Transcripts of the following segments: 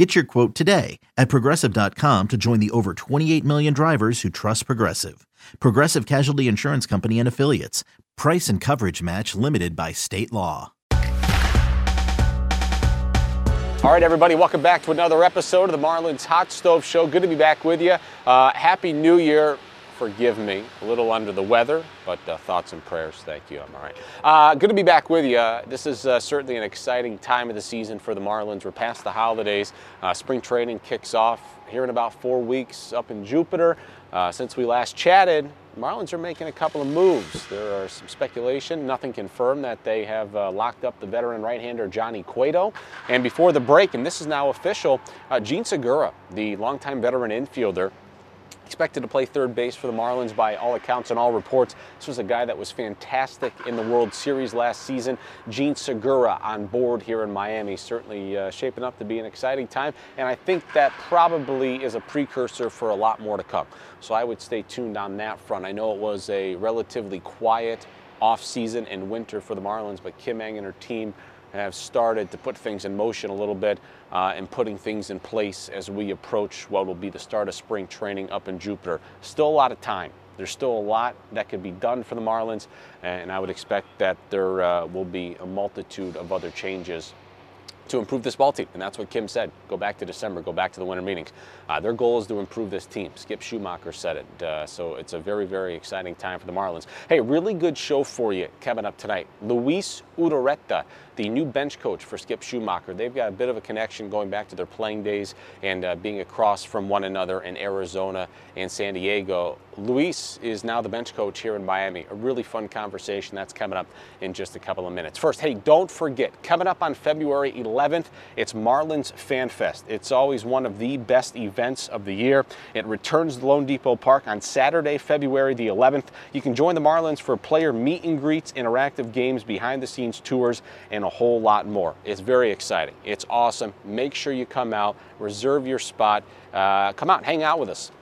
Get your quote today at progressive.com to join the over 28 million drivers who trust Progressive. Progressive Casualty Insurance Company and Affiliates. Price and coverage match limited by state law. All right, everybody, welcome back to another episode of the Marlins Hot Stove Show. Good to be back with you. Uh, Happy New Year. Forgive me, a little under the weather, but uh, thoughts and prayers. Thank you. I'm all right. Uh, good to be back with you. This is uh, certainly an exciting time of the season for the Marlins. We're past the holidays. Uh, spring training kicks off here in about four weeks up in Jupiter. Uh, since we last chatted, Marlins are making a couple of moves. There are some speculation, nothing confirmed, that they have uh, locked up the veteran right-hander Johnny Cueto. And before the break, and this is now official, uh, Jean Segura, the longtime veteran infielder, expected to play third base for the Marlins by all accounts and all reports. This was a guy that was fantastic in the World Series last season. Jean Segura on board here in Miami, certainly uh, shaping up to be an exciting time. And I think that probably is a precursor for a lot more to come. So I would stay tuned on that front. I know it was a relatively quiet offseason and winter for the Marlins, but Kim Ng and her team have started to put things in motion a little bit uh, and putting things in place as we approach what will be the start of spring training up in Jupiter. Still a lot of time. There's still a lot that could be done for the Marlins, and I would expect that there uh, will be a multitude of other changes to improve this ball team. And that's what Kim said. Go back to December, go back to the winter meetings. Uh, their goal is to improve this team. Skip Schumaker said it. Uh, so it's a very, very exciting time for the Marlins. Hey, really good show for you coming up tonight. Luis Urueta, the new bench coach for Skip Schumaker. They've got a bit of a connection going back to their playing days and uh, being across from one another in Arizona and San Diego. Luis is now the bench coach here in Miami. A really fun conversation that's coming up in just a couple of minutes. First, hey, don't forget, coming up on February 11th, it's Marlins Fan Fest. It's always one of the best events of the year. It returns to loanDepot Park on Saturday, February the 11th. You can join the Marlins for player meet and greets, interactive games, behind the scenes tours, and a whole lot more. It's very exciting. It's awesome. Make sure you come out, reserve your spot, uh, come out, hang out with us.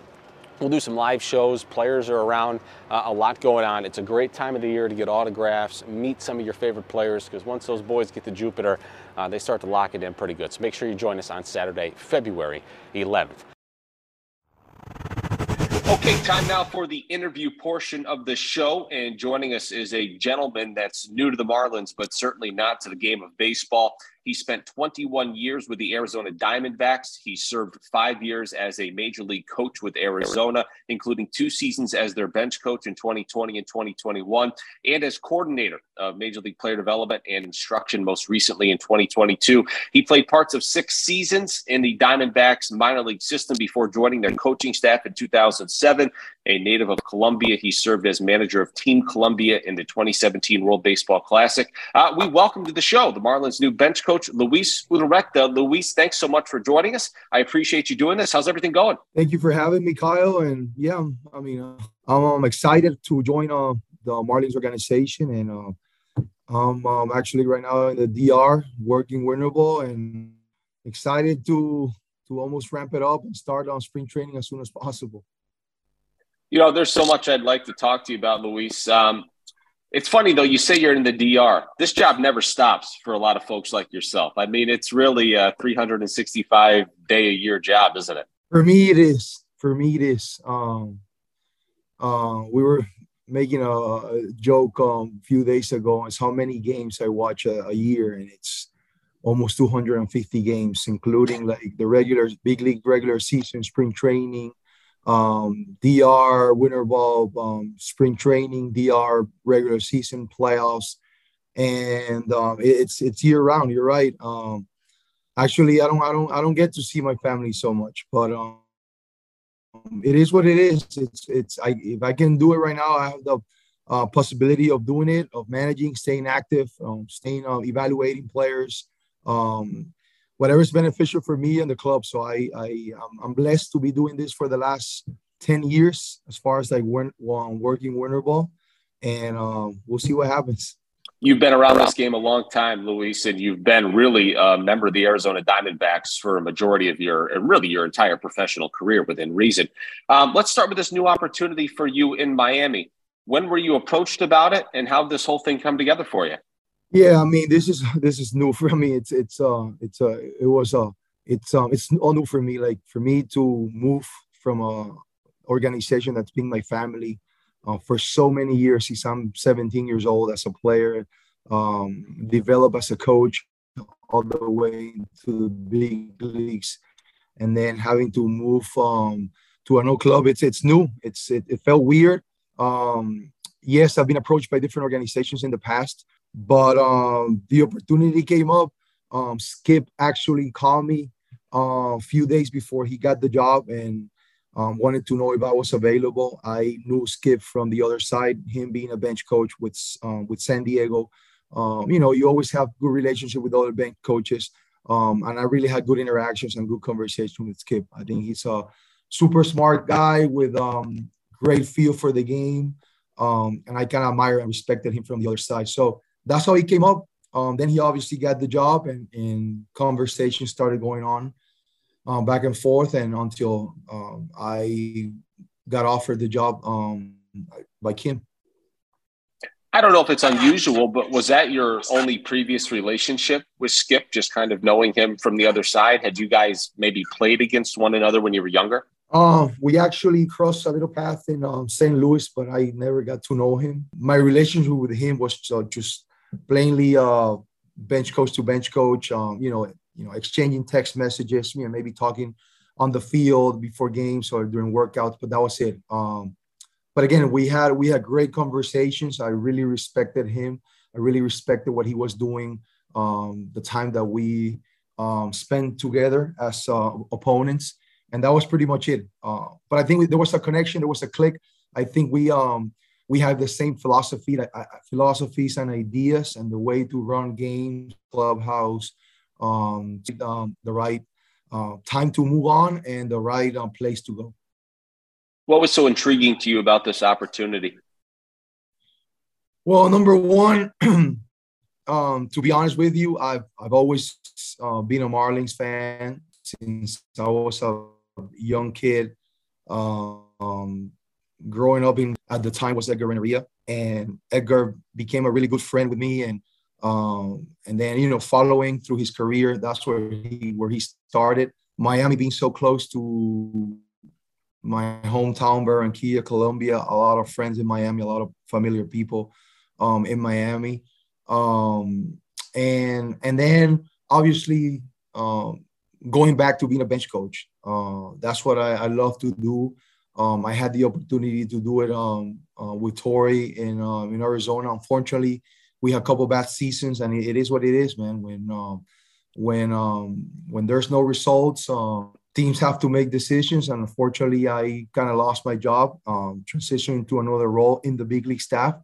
We'll do some live shows. Players are around, uh, a lot going on. It's a great time of the year to get autographs, meet some of your favorite players, because once those boys get to Jupiter, uh, they start to lock it in pretty good. So make sure you join us on Saturday, February 11th. Okay, time now for the interview portion of the show. And joining us is a gentleman that's new to the Marlins, but certainly not to the game of baseball. He spent 21 years with the Arizona Diamondbacks. He served five years as a major league coach with Arizona, including two seasons as their bench coach in 2020 and 2021, and as coordinator of Major League Player Development and Instruction most recently in 2022. He played parts of six seasons in the Diamondbacks minor league system before joining their coaching staff in 2007. A native of Colombia, he served as manager of Team Colombia in the 2017 World Baseball Classic. Uh, we welcome to the show the Marlins' new bench coach coach Luis Urueta. Luis, thanks so much for joining us. I appreciate you doing this. How's everything going? Thank you for having me, Kyle. And yeah, I mean, uh, I'm, I'm, excited to join uh, the Marlins organization, and uh, I'm um, actually right now in the DR working Winterball, and excited to to almost ramp it up and start on spring training as soon as possible. You know, there's so much I'd like to talk to you about, Luis. Um, it's funny though. You say you're in the DR. This job never stops for a lot of folks like yourself. I mean, it's really a 365 day a year job, isn't it? For me, it is. For me, it is. Um, uh, we were making a, a joke um, a few days ago. It's how many games I watch a, a year, and it's almost 250 games, including like the regular big league regular season, spring training, um, DR, winter ball, um, spring training, DR, regular season playoffs, and um, it's it's year round. You're right. Um, actually, I don't I don't I don't get to see my family so much, but um, it is what it is. It's it's I if I can do it right now, I have the uh, possibility of doing it, of managing, staying active, um, staying uh, evaluating players. Um, whatever is beneficial for me and the club. So I, I I'm blessed to be doing this for the last 10 years as far as like when, I'm working winter ball. and um, we'll see what happens. You've been around this game a long time, Luis, and you've been really a member of the Arizona Diamondbacks for a majority of your, really your entire professional career within reason. Um, let's start with this new opportunity for you in Miami. When were you approached about it, and how did this whole thing come together for you? Yeah, I mean, this is this is new for me. It's it's uh it's uh it was uh it's um it's all new for me. Like for me to move from a organization that's been my family uh, for so many years since I'm 17 years old as a player, um, develop as a coach all the way to the big leagues, and then having to move um, to a new club. It's it's new. It's it, it felt weird. Um, yes, I've been approached by different organizations in the past, but um, the opportunity came up. Um, Skip actually called me uh, a few days before he got the job, and um, wanted to know if I was available. I knew Skip from the other side, him being a bench coach with um, with San Diego. Um, you know, you always have good relationship with other bench coaches, um, and I really had good interactions and good conversation with Skip. I think he's a super smart guy with um, great feel for the game, um, and I kind of admire and respected him from the other side. So that's how he came up. then he obviously got the job, and, and conversations started going on um, back and forth, and until um, I got offered the job um, by Kim. I don't know if it's unusual, but was that your only previous relationship with Skip? Just kind of knowing him from the other side. Had you guys maybe played against one another when you were younger? Uh, we actually crossed a little path in um, St. Louis, but I never got to know him. My relationship with him was uh, just plainly uh, bench coach to bench coach. Um, you know, you know, exchanging text messages, you know, maybe talking on the field before games or during workouts, but that was it. Um, but again, we had we had great conversations. I really respected him. I really respected what he was doing. Um, the time that we um, spent together as uh, opponents, and that was pretty much it. Uh, but I think there was a connection. There was a click. I think we um, we have the same philosophy, uh, philosophies and ideas, and the way to run games, clubhouse, um, um, the right uh, time to move on and the right um, place to go. What was so intriguing to you about this opportunity? Well, number one, um, to be honest with you, I've I've always uh, been a Marlins fan since I was a young kid. Um, growing up in at the time was Edgar Renteria, and Edgar became a really good friend with me, and um, and then you know, following through his career, that's where he where he started. Miami being so close to my hometown, Barranquilla, Colombia, a lot of friends in Miami, a lot of familiar people um, in Miami, um, and and then obviously um, going back to being a bench coach. Uh, that's what I, I love to do. Um, I had the opportunity to do it um, uh, with Torey in uh, in Arizona. Unfortunately, we had a couple bad seasons, and it, it is what it is, man. When um, when um, when there's no results, uh, teams have to make decisions. And unfortunately, I kind of lost my job, um, transitioning to another role in the big league staff.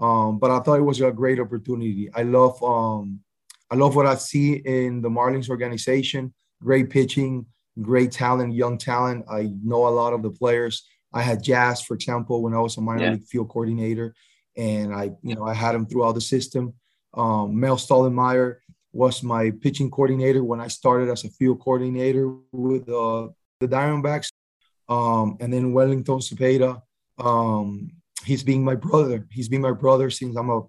Um, but I thought it was a great opportunity. I love um, I love what I see in the Marlins organization. Great pitching, great talent, young talent. I know a lot of the players. I had Jazz, for example, when I was a minor yeah. league field coordinator and I, you know, I had him throughout the system. Um, Mel Stottlemyre was my pitching coordinator when I started as a field coordinator with uh, the Diamondbacks. Um, and then Wellington Cepeda, um, he's been my brother. He's been my brother since I'm a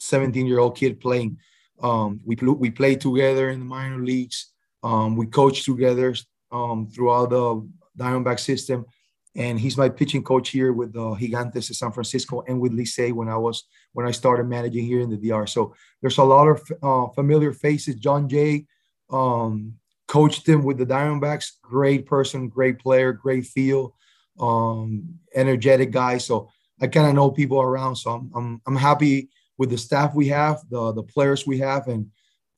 17 year old kid playing. Um, we, we played together in the minor leagues. Um, we coached together um, throughout the Diamondback system and he's my pitching coach here with the Gigantes of San Francisco and with Licey when I was when I started managing here in the DR. So there's a lot of uh, familiar faces. Jon Jay um, coached him with the Diamondbacks. Great person, great player, great feel, um, energetic guy. So I kind of know people around. So I'm, I'm I'm happy with the staff we have, the the players we have, and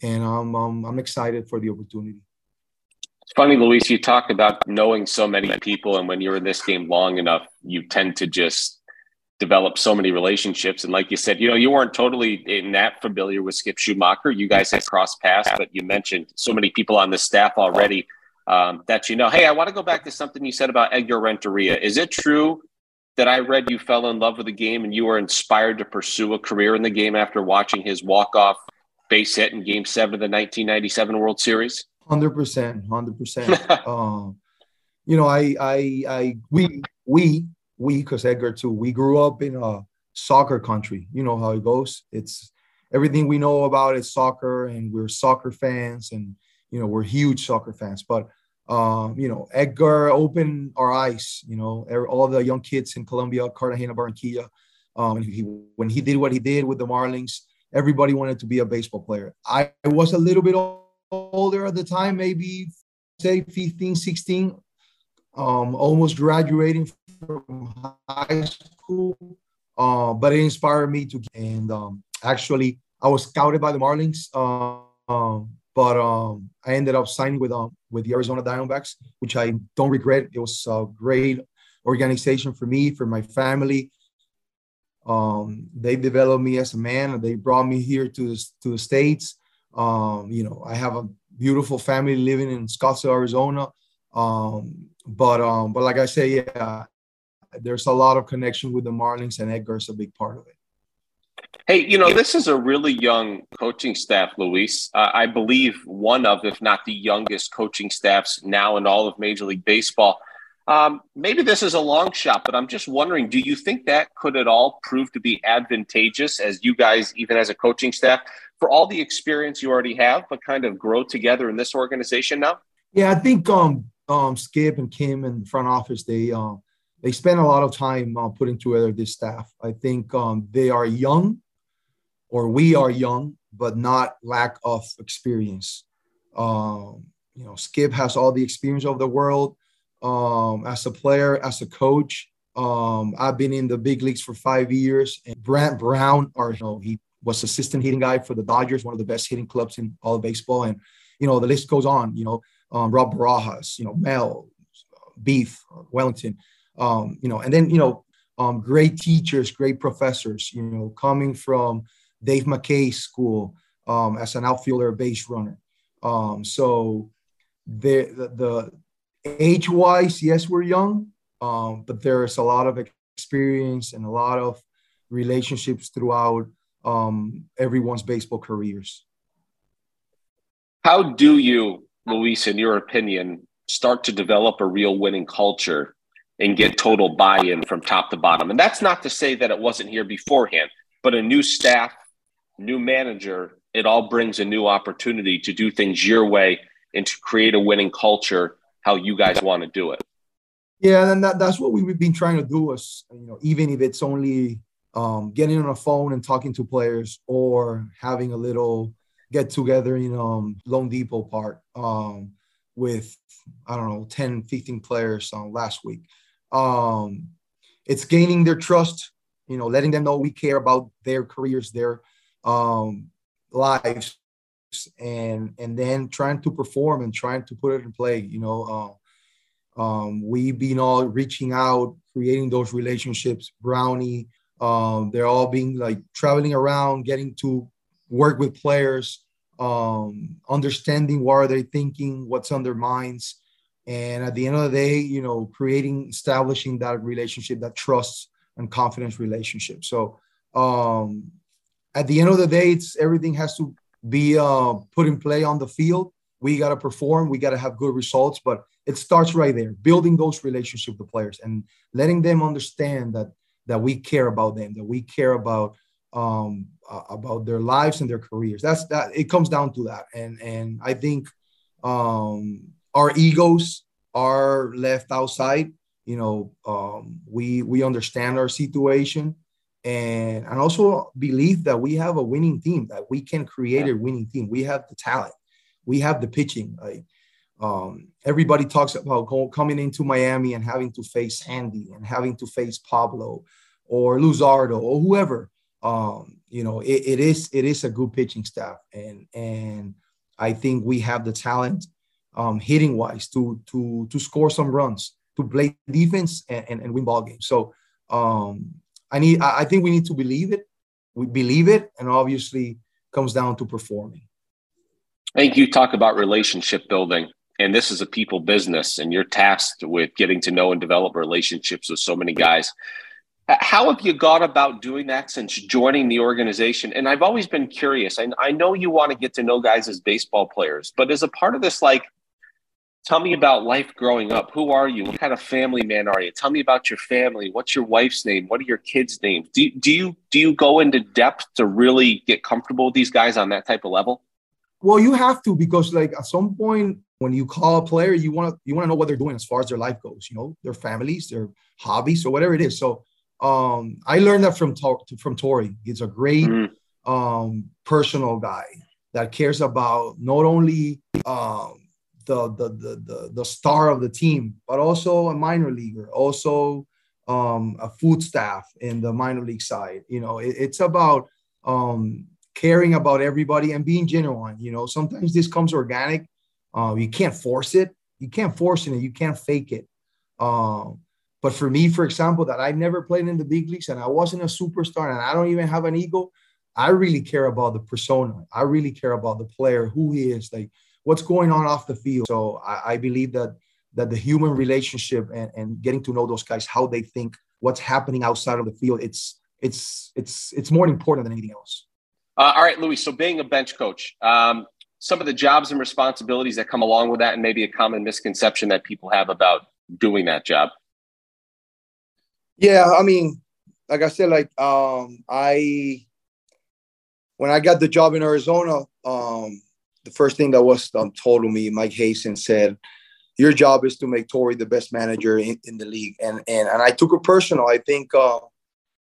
and I'm um, I'm excited for the opportunity. It's funny, Luis, you talk about knowing so many people, and when you're in this game long enough, you tend to just develop so many relationships. And like you said, you know, you weren't totally in that familiar with Skip Schumaker. You guys had crossed paths, but you mentioned so many people on the staff already um, that you know. Hey, I want to go back to something you said about Edgar Renteria. Is it true that I read you fell in love with the game and you were inspired to pursue a career in the game after watching his walk off base hit in Game Seven of the 1997 World Series? Hundred percent, hundred percent. Um, you know, I, I, I, we, we, we, because Edgar too. We grew up in a soccer country. You know how it goes. It's everything we know about is soccer, and we're soccer fans, and you know we're huge soccer fans. But um, you know, Edgar opened our eyes. You know, all the young kids in Colombia, Cartagena, Barranquilla. Um, he, when he did what he did with the Marlins, everybody wanted to be a baseball player. I was a little bit older at the time, maybe say 15, 16, um, almost graduating from high school. Uh, but it inspired me to, and um, actually, I was scouted by the Marlins. Uh, um, but um, I ended up signing with um, with the Arizona Diamondbacks, which I don't regret. It was a great organization for me, for my family. Um, they developed me as a man. They brought me here to to the states. Um, you know, I have a beautiful family living in Scottsdale, Arizona. Um, but um, but like I say, yeah, there's a lot of connection with the Marlins, and Edgar's a big part of it. Hey, you know, this is a really young coaching staff, Luis. Uh, I believe one of, if not the youngest coaching staffs now in all of Major League Baseball. Um, maybe this is a long shot, but I'm just wondering do you think that could at all prove to be advantageous as you guys, even as a coaching staff, for all the experience you already have, but kind of grow together in this organization now? Yeah, I think um, um, Skip and Kim in the front office, they, uh, they spend a lot of time uh, putting together this staff. I think um, they are young, or we are young, but not lack of experience. Um, you know, Skip has all the experience of the world um, as a player, as a coach. Um, I've been in the big leagues for five years. And Brant Brown, or you know, he was assistant hitting guy for the Dodgers, one of the best hitting clubs in all of baseball. And you know, the list goes on. You know, um, Rob Barajas, you know, Mel, Beef, Wellington, um, you know, and then you know, um, great teachers, great professors. You know, coming from Dave McKay's school um, as an outfielder, base runner. Um, so the, the, age wise, yes, we're young, um, but there's a lot of experience and a lot of relationships throughout um, everyone's baseball careers. How do you, Luis, in your opinion, start to develop a real winning culture and get total buy in from top to bottom? And that's not to say that it wasn't here beforehand, but a new staff, new manager, it all brings a new opportunity to do things your way and to create a winning culture how you guys want to do it. Yeah, and that, that's what we've been trying to do. Is you know, even if it's only um, getting on a phone and talking to players, or having a little get together in um, loanDepot Park um, with I don't know 10, 15 players um, last week. Um, it's gaining their trust. You know, letting them know we care about their careers, their um, lives, and and then trying to perform and trying to put it in play you know uh, um, we've been all reaching out creating those relationships brownie um, they're all being like traveling around getting to work with players um, understanding what are they thinking what's on their minds. And at the end of the day you know creating establishing that relationship that trust and confidence relationship. So um, at the end of the day it's everything has to be uh, put in play on the field. We got to perform. We got to have good results. But it starts right there, building those relationships with the players and letting them understand that that we care about them, that we care about um, uh, about their lives and their careers. That's that. It comes down to that. And and I think um, our egos are left outside. You know, um, we we understand our situation and and also believe that we have a winning team that we can create yeah. a winning team. We have the talent. We have the pitching like um, everybody talks about coming into miami and having to face Andy and having to face pablo or luzardo or whoever. Um, you know it, it is it is a good pitching staff. And and i think we have the talent um, hitting wise to to to score some runs to play defense and, and, and win ball games so um, I need. I think we need to believe it. We believe it, and obviously comes down to performing. I think you talk about relationship building, and this is a people business, and you're tasked with getting to know and develop relationships with so many guys. How have you gone about doing that since joining the organization? And I've always been curious. I, I know you want to get to know guys as baseball players, but as a part of this, like, tell me about life growing up. Who are you? What kind of family man are you? Tell me about your family. What's your wife's name? What are your kids' names? Do, do you do you go into depth to really get comfortable with these guys on that type of level? Well, you have to because like at some point when you call a player, you want to you want to know what they're doing as far as their life goes. You know, their families, their hobbies, or whatever it is. So um, I learned that from from Torey. He's a great mm-hmm. um, personal guy that cares about not only um, the, the, the the star of the team, but also a minor leaguer, also um, a food staff in the minor league side. You know, it, it's about um, caring about everybody and being genuine. You know, sometimes this comes organic. Uh, you can't force it. You can't force it. You can't fake it. Um, but for me, for example, that I never played in the big leagues and I wasn't a superstar and I don't even have an ego, I really care about the persona. I really care about the player, who he is, like what's going on off the field. So I, I believe that that the human relationship and, and getting to know those guys, how they think, what's happening outside of the field, it's it's it's it's more important than anything else. Uh, all right, Louis. So being a bench coach, um, some of the jobs and responsibilities that come along with that, and maybe a common misconception that people have about doing that job. Yeah, I mean, like I said, like um, I when I got the job in Arizona, um, the first thing that was um, told to me, Mike Hazen said, "Your job is to make Torey the best manager in, in the league," and and and I took it personal. I think uh,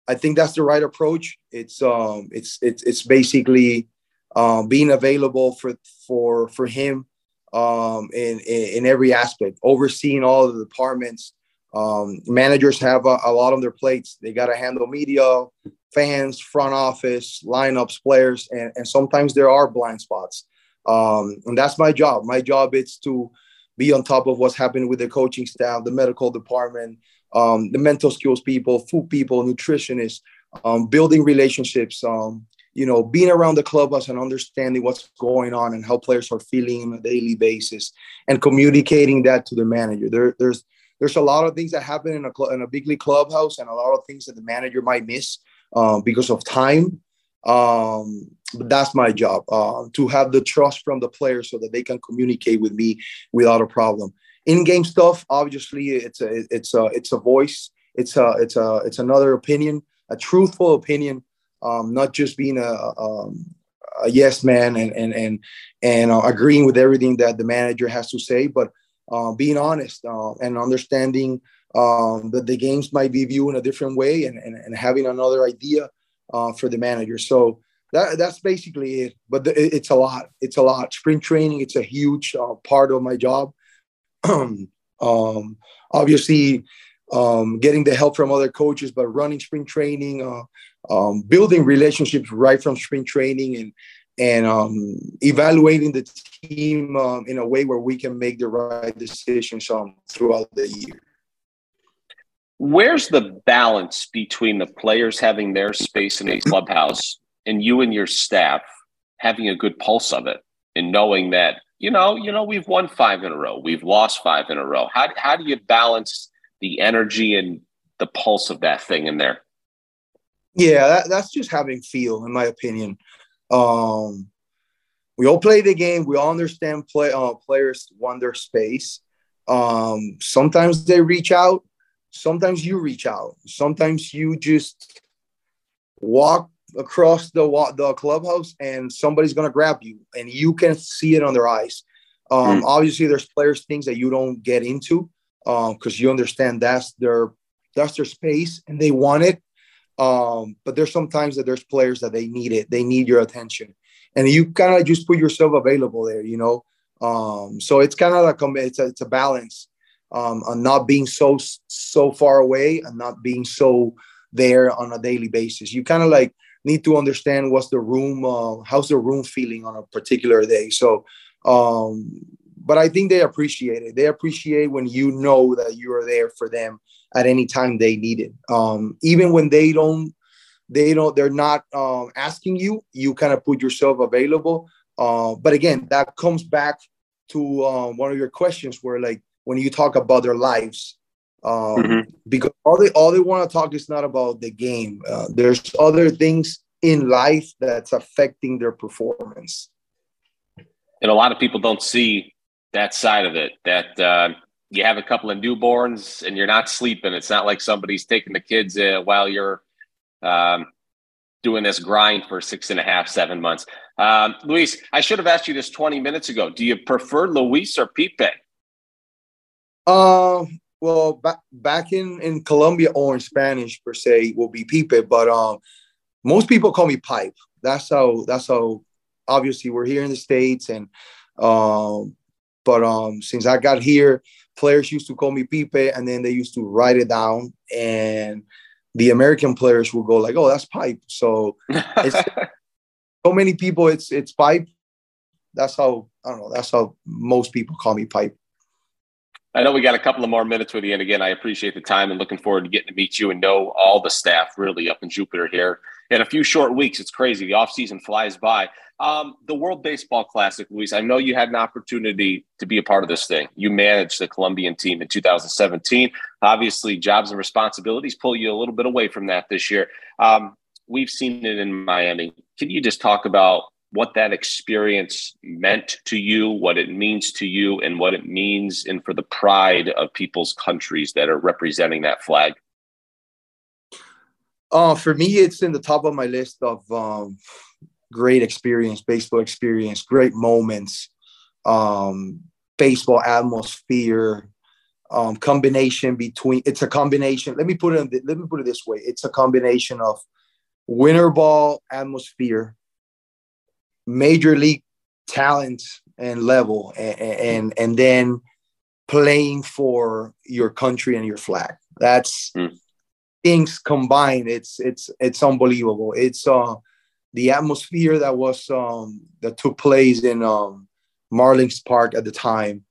I think that's the right approach. It's um, it's it's it's basically um, being available for for for him um, in, in in every aspect, overseeing all the departments um, managers have a, a, lot on their plates. They got to handle media, fans, front office, lineups, players, and, and sometimes there are blind spots. Um, and that's my job. My job is to be on top of what's happening with the coaching staff, the medical department, um, the mental skills people, food people, nutritionists, um, building relationships, um, you know, being around the clubhouse and understanding what's going on and how players are feeling on a daily basis and communicating that to the manager. There, there's there's a lot of things that happen in a cl- in a big league clubhouse and a lot of things that the manager might miss um, because of time. Um, but that's my job uh, to have the trust from the players so that they can communicate with me without a problem. In-game stuff, obviously, it's a it's a it's a voice. It's a it's a it's another opinion, a truthful opinion, um, not just being a, a, um, a yes man and and and and uh, agreeing with everything that the manager has to say, but uh, being honest uh, and understanding um, that the games might be viewed in a different way and, and, and having another idea uh, for the manager. So that, that's basically it. But the, it's a lot. It's a lot. Spring training, it's a huge uh, part of my job. um, obviously, um, getting the help from other coaches, but running spring training, uh, um, building relationships right from spring training and and um, evaluating the team um, in a way where we can make the right decisions um, throughout the year. Where's the balance between the players having their space in a clubhouse and you and your staff having a good pulse of it and knowing that you know you know we've won five in a row, we've lost five in a row. How how do you balance the energy and the pulse of that thing in there? Yeah, that, that's just having feel, in my opinion. Um, we all play the game. We all understand play uh, players want their space. Um, sometimes they reach out. Sometimes you reach out. Sometimes you just walk across the the clubhouse and somebody's gonna grab you, and you can see it on their eyes. Um, mm. Obviously, there's players things that you don't get into because um, you understand that's their that's their space and they want it um, but there's sometimes that there's players that they need it, they need your attention, and you kind of just put yourself available there, you know. Um, so it's kind of like a, it's a, it's a balance um, on not being so so far away and not being so there on a daily basis. You kind of like need to understand what's the room, uh, how's the room feeling on a particular day. So, um, but I think they appreciate it. They appreciate when you know that you are there for them at any time they need it. Um, even when they don't, they don't, they're not um, asking you. You kind of put yourself available. Uh, but again, that comes back to um, one of your questions, where like when you talk about their lives, um, mm-hmm. because all they all they want to talk is not about the game. Uh, there's other things in life that's affecting their performance. And a lot of people don't see that side of it. That uh, you have a couple of newborns and you're not sleeping. It's not like somebody's taking the kids uh, while you're um, doing this grind for six and a half, seven months. Um, Luis, I should have asked you this 20 minutes ago. Do you prefer Luis or Pipe? Um, well, back back in in Colombia or in Spanish per se will be Pipe, but um, most people call me Pipe. That's how. That's how. Obviously, we're here in the states, and um, but um, since I got here, players used to call me Pipe, and then they used to write it down, and the American players will go like, "Oh, that's Pipe." So it's so many people. It's it's Pipe. That's how I don't know. That's how most people call me Pipe. I know we got a couple of more minutes with you. And again, I appreciate the time and looking forward to getting to meet you and know all the staff really up in Jupiter here in a few short weeks. It's crazy. The off season flies by. Um, the World Baseball Classic, Luis, I know you had an opportunity to be a part of this thing. You managed the Colombian team in 2017. Obviously, jobs and responsibilities pull you a little bit away from that this year. Um, we've seen it in Miami. Can you just talk about what that experience meant to you, what it means to you, and what it means and for the pride of people's countries that are representing that flag? Uh, for me, it's in the top of my list of um, great experience, baseball experience, great moments, um, baseball atmosphere, um, combination between. It's a combination. Let me put it. Let me put it this way. It's a combination of winter ball atmosphere major league talent and level and, and and, then playing for your country and your flag. That's mm. things combined. It's it's it's unbelievable. It's uh the atmosphere that was um that took place in um marlins park at the time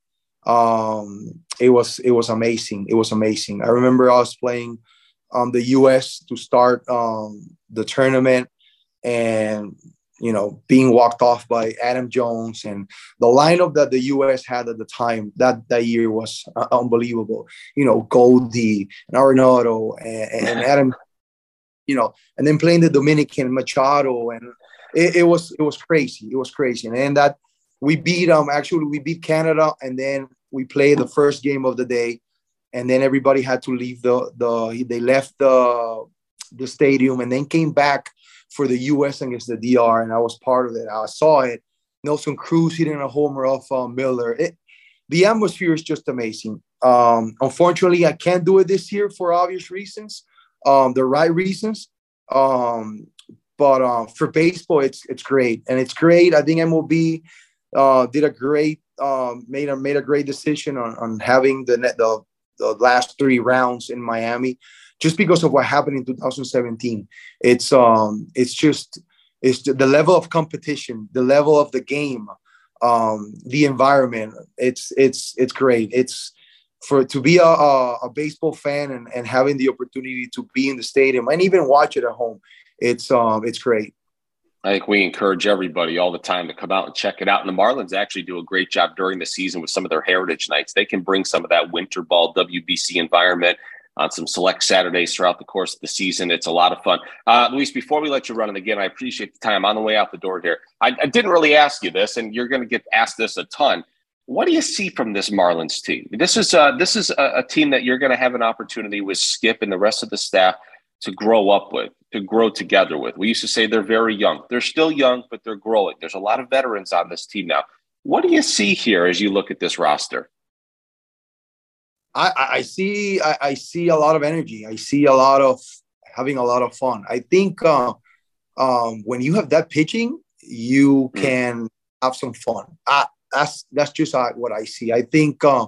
um it was it was amazing. It was amazing. I remember i was playing on um, the us to start um the tournament and you know, being walked off by Adam Jones and the lineup that the U.S. had at the time that that year was uh, unbelievable. You know, Goldie and Arenado and, and Adam, you know, and then playing the Dominican Machado and it, it, was it was crazy. It was crazy, and then that we beat um actually we beat Canada and then we played the first game of the day, and then everybody had to leave the the they left the the stadium and then came back for the U.S. against the DR, and I was part of it. I saw it. Nelson Cruz hitting a homer off uh, Miller. It, the atmosphere is just amazing. Um, unfortunately, I can't do it this year for obvious reasons, um, the right reasons. Um, but uh, for baseball, it's it's great, and it's great. I think MLB uh, did a great um, made a made a great decision on, on having the net the, the last three rounds in Miami just because of what happened in 2017. It's um it's just it's the level of competition, the level of the game, um, the environment. It's it's it's great. It's for to be a, a, a, baseball fan and, and having the opportunity to be in the stadium and even watch it at home. It's um it's great. I think we encourage everybody all the time to come out and check it out. And the Marlins actually do a great job during the season with some of their heritage nights. They can bring some of that winter ball WBC environment on some select Saturdays throughout the course of the season. It's a lot of fun. Uh, Luis, before we let you run, and again, I appreciate the time on the way out the door here. I, I didn't really ask you this, and you're going to get asked this a ton. What do you see from this Marlins team? This is uh, this is a, a team that you're going to have an opportunity with Skip and the rest of the staff to grow up with, to grow together with. We used to say they're very young. They're still young, but they're growing. There's a lot of veterans on this team now. What do you see here as you look at this roster? I, I see I, I, see a lot of energy. I see a lot of having a lot of fun. I think uh, um, when you have that pitching, you mm. can have some fun. I, that's that's just what I see. I think uh,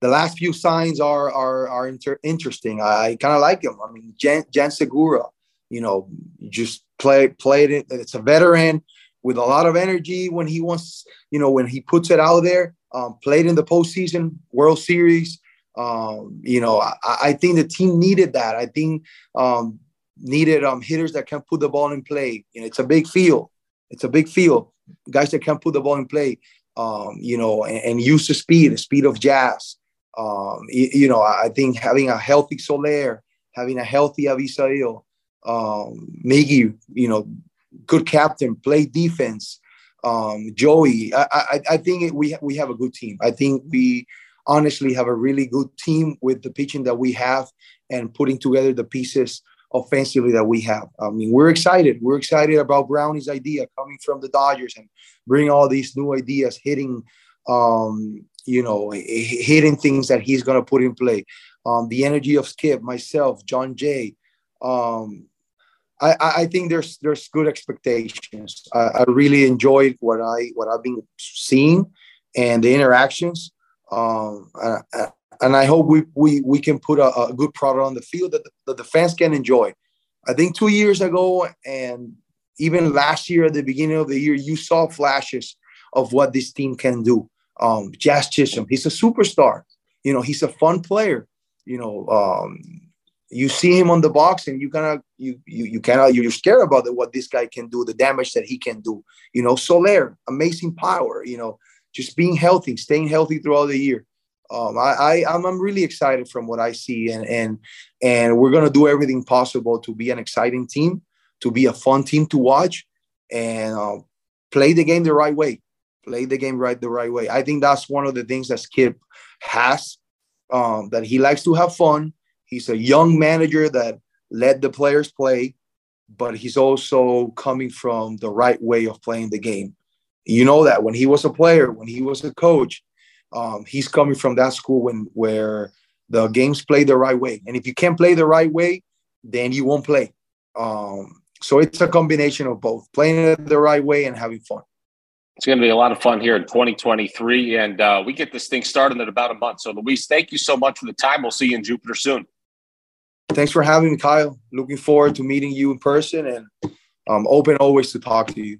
the last few signs are are are inter- interesting. I, kind of like him. I mean, Jan, Jean Segura, you know, just play played it. It's a veteran with a lot of energy when he wants, you know, when he puts it out there. Um, played in the postseason, World Series. Um, you know, I, I, think the team needed that. I think um, needed um, hitters that can put the ball in play. You know, it's a big field. It's a big field. Guys that can put the ball in play. Um, you know, and, and, use the speed, the speed of Jazz. Um, you, you, know, I think having a healthy Soler, having a healthy Avisail, um, Miggy, you know, good captain, play defense. Um, Joey, I, I, I think it, we we have a good team. I think we honestly have a really good team with the pitching that we have and putting together the pieces offensively that we have. I mean, we're excited. We're excited about Brownie's idea coming from the Dodgers and bring all these new ideas, hitting, um, you know, hitting things that he's going to put in play. Um, the energy of Skip, myself, Jon Jay. Um, I, I think there's there's good expectations. I, I really enjoyed what I what I've been seeing and the interactions. Um, and I hope we we we can put a, a good product on the field that the, that the fans can enjoy. I think two years ago and even last year at the beginning of the year, you saw flashes of what this team can do. Um, Jazz Chisholm, he's a superstar. You know, he's a fun player. You know, um, you see him on the box and you kind of you you you cannot you're scared about what this guy can do, the damage that he can do. You know, Soler, amazing power. You know, just being healthy, staying healthy throughout the year um, I, I I'm, I'm really excited from what I see, and and and we're gonna do everything possible to be an exciting team, to be a fun team to watch, and uh, play the game the right way. Play the game right the right way. I think that's one of the things that Skip has. Um, that he likes to have fun. He's a young manager that let the players play, but he's also coming from the right way of playing the game. You know that when he was a player, when he was a coach, um, he's coming from that school when where the games play the right way, and if you can't play the right way, then you won't play. Um, so it's a combination of both, playing it the right way and having fun. It's going to be a lot of fun here in 2023, and uh, we get this thing started in about a month. So, Luis, thank you so much for the time. We'll see you in Jupiter soon. Thanks for having me, Kyle. Looking forward to meeting you in person, and I'm open always to talk to you.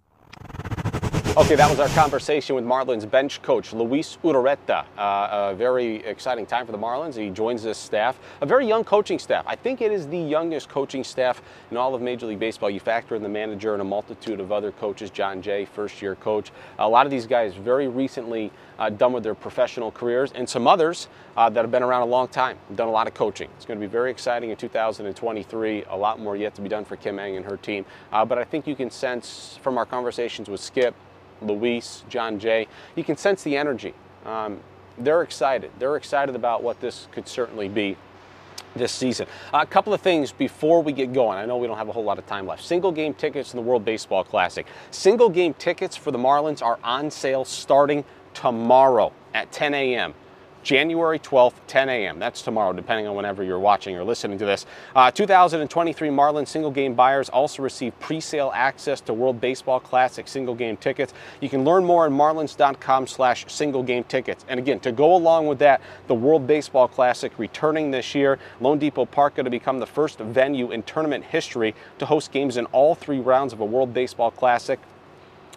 Okay, that was our conversation with Marlins bench coach Luis Urueta. Uh, a very exciting time for the Marlins. He joins this staff, a very young coaching staff. I think it is the youngest coaching staff in all of Major League Baseball. You factor in the manager and a multitude of other coaches. Jon Jay, first year coach. A lot of these guys very recently uh, done with their professional careers, and some others uh, that have been around a long time, done a lot of coaching. It's going to be very exciting in 2023. A lot more yet to be done for Kim Ng and her team. Uh, but I think you can sense from our conversations with Skip Luis, Jon Jay, you can sense the energy. Um, they're excited. They're excited about what this could certainly be this season. A couple of things before we get going. I know we don't have a whole lot of time left. Single game tickets in the World Baseball Classic. Single game tickets for the Marlins are on sale starting tomorrow at 10 a.m. January 12th, 10 a.m. That's tomorrow, depending on whenever you're watching or listening to this. Uh, 2023 Marlins single game buyers also receive pre sale access to World Baseball Classic single game tickets. You can learn more at marlins.com slash single game tickets. And again, to go along with that, the World Baseball Classic returning this year, loanDepot Park going to become the first venue in tournament history to host games in all three rounds of a World Baseball Classic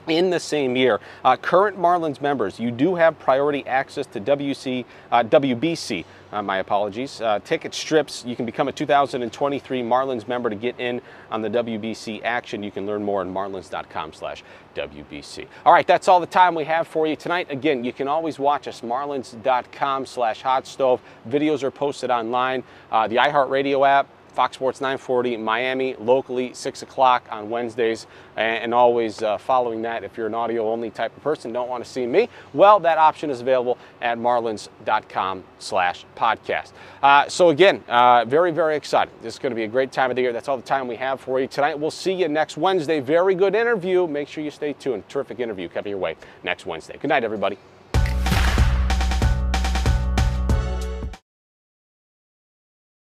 in the same year. Uh, current Marlins members, you do have priority access to WC, uh, WBC. Uh, my apologies. Uh, ticket strips. You can become a 2023 Marlins member to get in on the WBC action. You can learn more at marlins.com slash WBC. All right, that's all the time we have for you tonight. Again, you can always watch us marlins.com slash hot stove. Videos are posted online. Uh, the iHeartRadio app. Fox Sports 940 Miami, locally, 6 o'clock on Wednesdays. And, always uh, following that, if you're an audio only type of person, don't want to see me, well, that option is available at marlins.com slash podcast. Uh, so again, uh, very, very excited. This is going to be a great time of the year. That's all the time we have for you tonight. We'll see you next Wednesday. Very good interview. Make sure you stay tuned. Terrific interview coming your way next Wednesday. Good night, everybody.